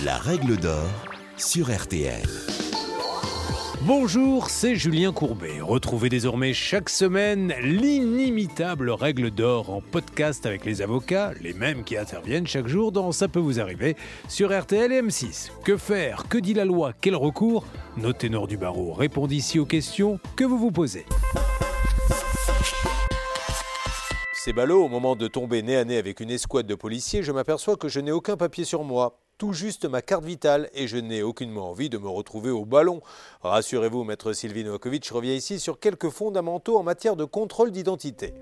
La règle d'or sur RTL. Bonjour, c'est Julien Courbet. Retrouvez désormais chaque semaine l'inimitable règle d'or en podcast avec les avocats, les mêmes qui interviennent chaque jour dans Ça peut vous arriver sur RTL et M6. Que faire? Que dit la loi? Quel recours? Nos ténors du barreau répondent ici aux questions que vous vous posez. C'est ballot, au moment de tomber nez à nez avec une escouade de policiers, je m'aperçois que je n'ai aucun papier sur moi tout juste ma carte vitale et je n'ai aucunement envie de me retrouver au ballon. Rassurez-vous, maître Sylvie Novakovic revient ici sur quelques fondamentaux en matière de contrôle d'identité.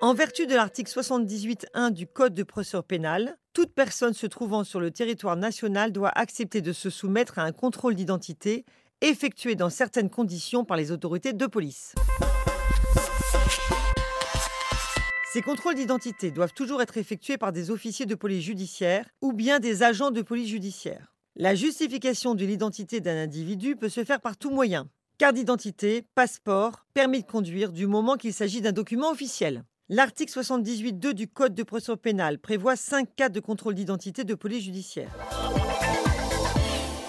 En vertu de l'article 78.1 du Code de procédure pénale, toute personne se trouvant sur le territoire national doit accepter de se soumettre à un contrôle d'identité effectué dans certaines conditions par les autorités de police. Ces contrôles d'identité doivent toujours être effectués par des officiers de police judiciaire ou bien des agents de police judiciaire. La justification de l'identité d'un individu peut se faire par tout moyen. Carte d'identité, passeport, permis de conduire, du moment qu'il s'agit d'un document officiel. L'article 78.2 du Code de procédure pénale prévoit cinq cas de contrôle d'identité de police judiciaire.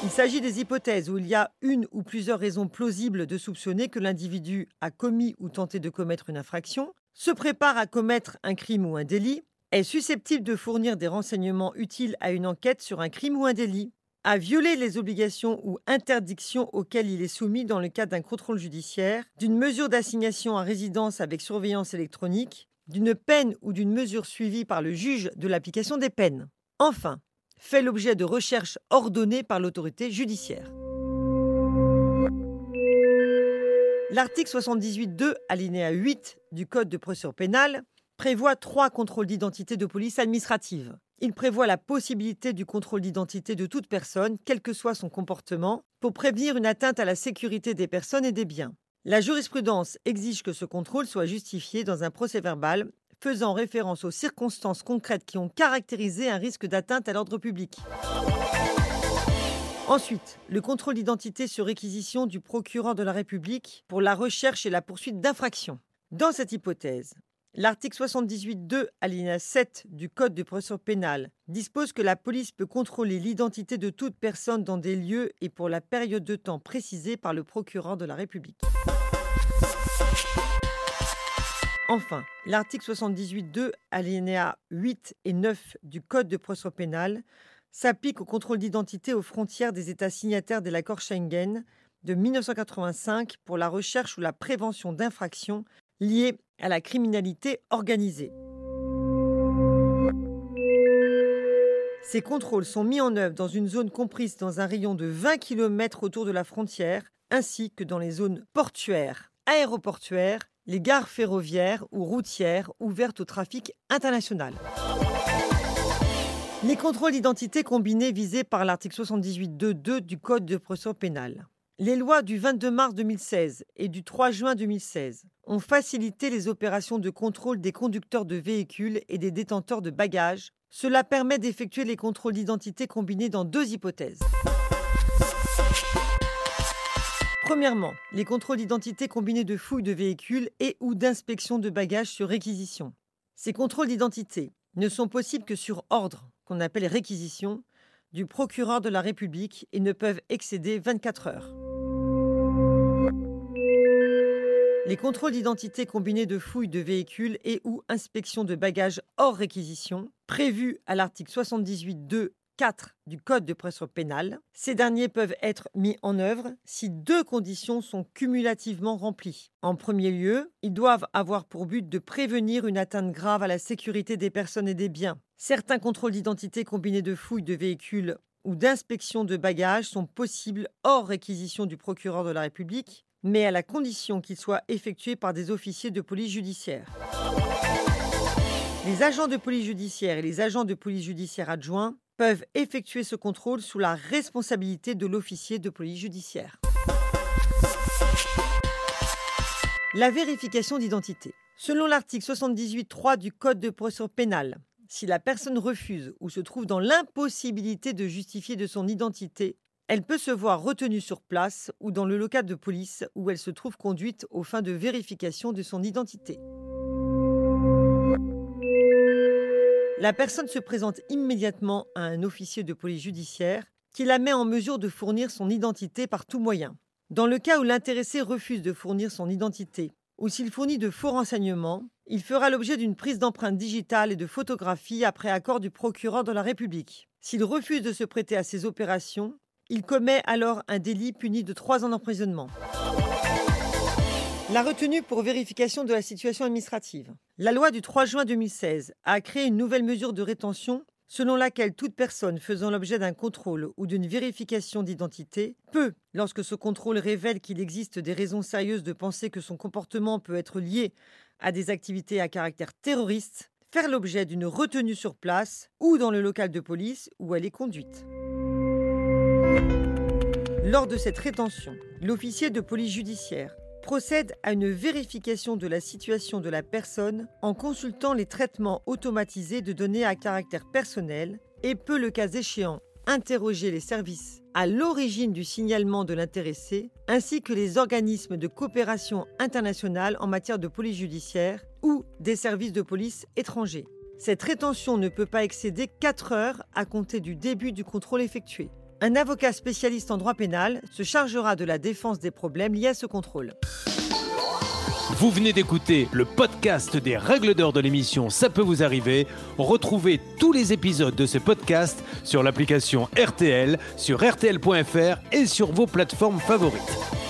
Il s'agit des hypothèses où il y a une ou plusieurs raisons plausibles de soupçonner que l'individu a commis ou tenté de commettre une infraction, se prépare à commettre un crime ou un délit, est susceptible de fournir des renseignements utiles à une enquête sur un crime ou un délit, a violé les obligations ou interdictions auxquelles il est soumis dans le cadre d'un contrôle judiciaire, d'une mesure d'assignation à résidence avec surveillance électronique, d'une peine ou d'une mesure suivie par le juge de l'application des peines. Enfin, fait l'objet de recherches ordonnées par l'autorité judiciaire. L'article 78.2, alinéa 8 du Code de procédure pénale prévoit trois contrôles d'identité de police administrative. Il prévoit la possibilité du contrôle d'identité de toute personne, quel que soit son comportement, pour prévenir une atteinte à la sécurité des personnes et des biens. La jurisprudence exige que ce contrôle soit justifié dans un procès verbal faisant référence aux circonstances concrètes qui ont caractérisé un risque d'atteinte à l'ordre public. Ensuite, le contrôle d'identité sur réquisition du procureur de la République pour la recherche et la poursuite d'infractions. Dans cette hypothèse, l'article 78.2 alinéa 7 du Code de procédure pénale dispose que la police peut contrôler l'identité de toute personne dans des lieux et pour la période de temps précisée par le procureur de la République. Enfin, l'article 78.2, alinéa 8 et 9 du Code de procédure pénale s'applique au contrôle d'identité aux frontières des États signataires de l'accord Schengen de 1985 pour la recherche ou la prévention d'infractions liées à la criminalité organisée. Ces contrôles sont mis en œuvre dans une zone comprise dans un rayon de 20 km autour de la frontière, ainsi que dans les zones portuaires, aéroportuaires les gares ferroviaires ou routières ouvertes au trafic international. Les contrôles d'identité combinés visés par l'article 78.2.2 du Code de procédure pénale. Les lois du 22 mars 2016 et du 3 juin 2016 ont facilité les opérations de contrôle des conducteurs de véhicules et des détenteurs de bagages. Cela permet d'effectuer les contrôles d'identité combinés dans deux hypothèses. Premièrement, les contrôles d'identité combinés de fouilles de véhicules et ou d'inspection de bagages sur réquisition. Ces contrôles d'identité ne sont possibles que sur ordre, qu'on appelle réquisition, du procureur de la République et ne peuvent excéder 24 heures. Les contrôles d'identité combinés de fouilles de véhicules et ou inspection de bagages hors réquisition, prévus à l'article 78.2 4 du Code de procédure pénale. Ces derniers peuvent être mis en œuvre si deux conditions sont cumulativement remplies. En premier lieu, ils doivent avoir pour but de prévenir une atteinte grave à la sécurité des personnes et des biens. Certains contrôles d'identité combinés de fouilles de véhicules ou d'inspection de bagages sont possibles hors réquisition du procureur de la République, mais à la condition qu'ils soient effectués par des officiers de police judiciaire. Les agents de police judiciaire et les agents de police judiciaire adjoints peuvent effectuer ce contrôle sous la responsabilité de l'officier de police judiciaire. La vérification d'identité. Selon l'article 78.3 du Code de procédure pénale, si la personne refuse ou se trouve dans l'impossibilité de justifier de son identité, elle peut se voir retenue sur place ou dans le local de police où elle se trouve conduite aux fins de vérification de son identité. La personne se présente immédiatement à un officier de police judiciaire qui la met en mesure de fournir son identité par tout moyen. Dans le cas où l'intéressé refuse de fournir son identité ou s'il fournit de faux renseignements, il fera l'objet d'une prise d'empreinte digitale et de photographie après accord du procureur de la République. S'il refuse de se prêter à ces opérations, il commet alors un délit puni de trois ans d'emprisonnement. La retenue pour vérification de la situation administrative. La loi du 3 juin 2016 a créé une nouvelle mesure de rétention selon laquelle toute personne faisant l'objet d'un contrôle ou d'une vérification d'identité peut, lorsque ce contrôle révèle qu'il existe des raisons sérieuses de penser que son comportement peut être lié à des activités à caractère terroriste, faire l'objet d'une retenue sur place ou dans le local de police où elle est conduite. Lors de cette rétention, l'officier de police judiciaire procède à une vérification de la situation de la personne en consultant les traitements automatisés de données à caractère personnel et peut, le cas échéant, interroger les services à l'origine du signalement de l'intéressé, ainsi que les organismes de coopération internationale en matière de police judiciaire ou des services de police étrangers. Cette rétention ne peut pas excéder 4 heures à compter du début du contrôle effectué. Un avocat spécialiste en droit pénal se chargera de la défense des problèmes liés à ce contrôle. Vous venez d'écouter le podcast des règles d'or de l'émission Ça peut vous arriver. Retrouvez tous les épisodes de ce podcast sur l'application RTL, sur rtl.fr et sur vos plateformes favorites.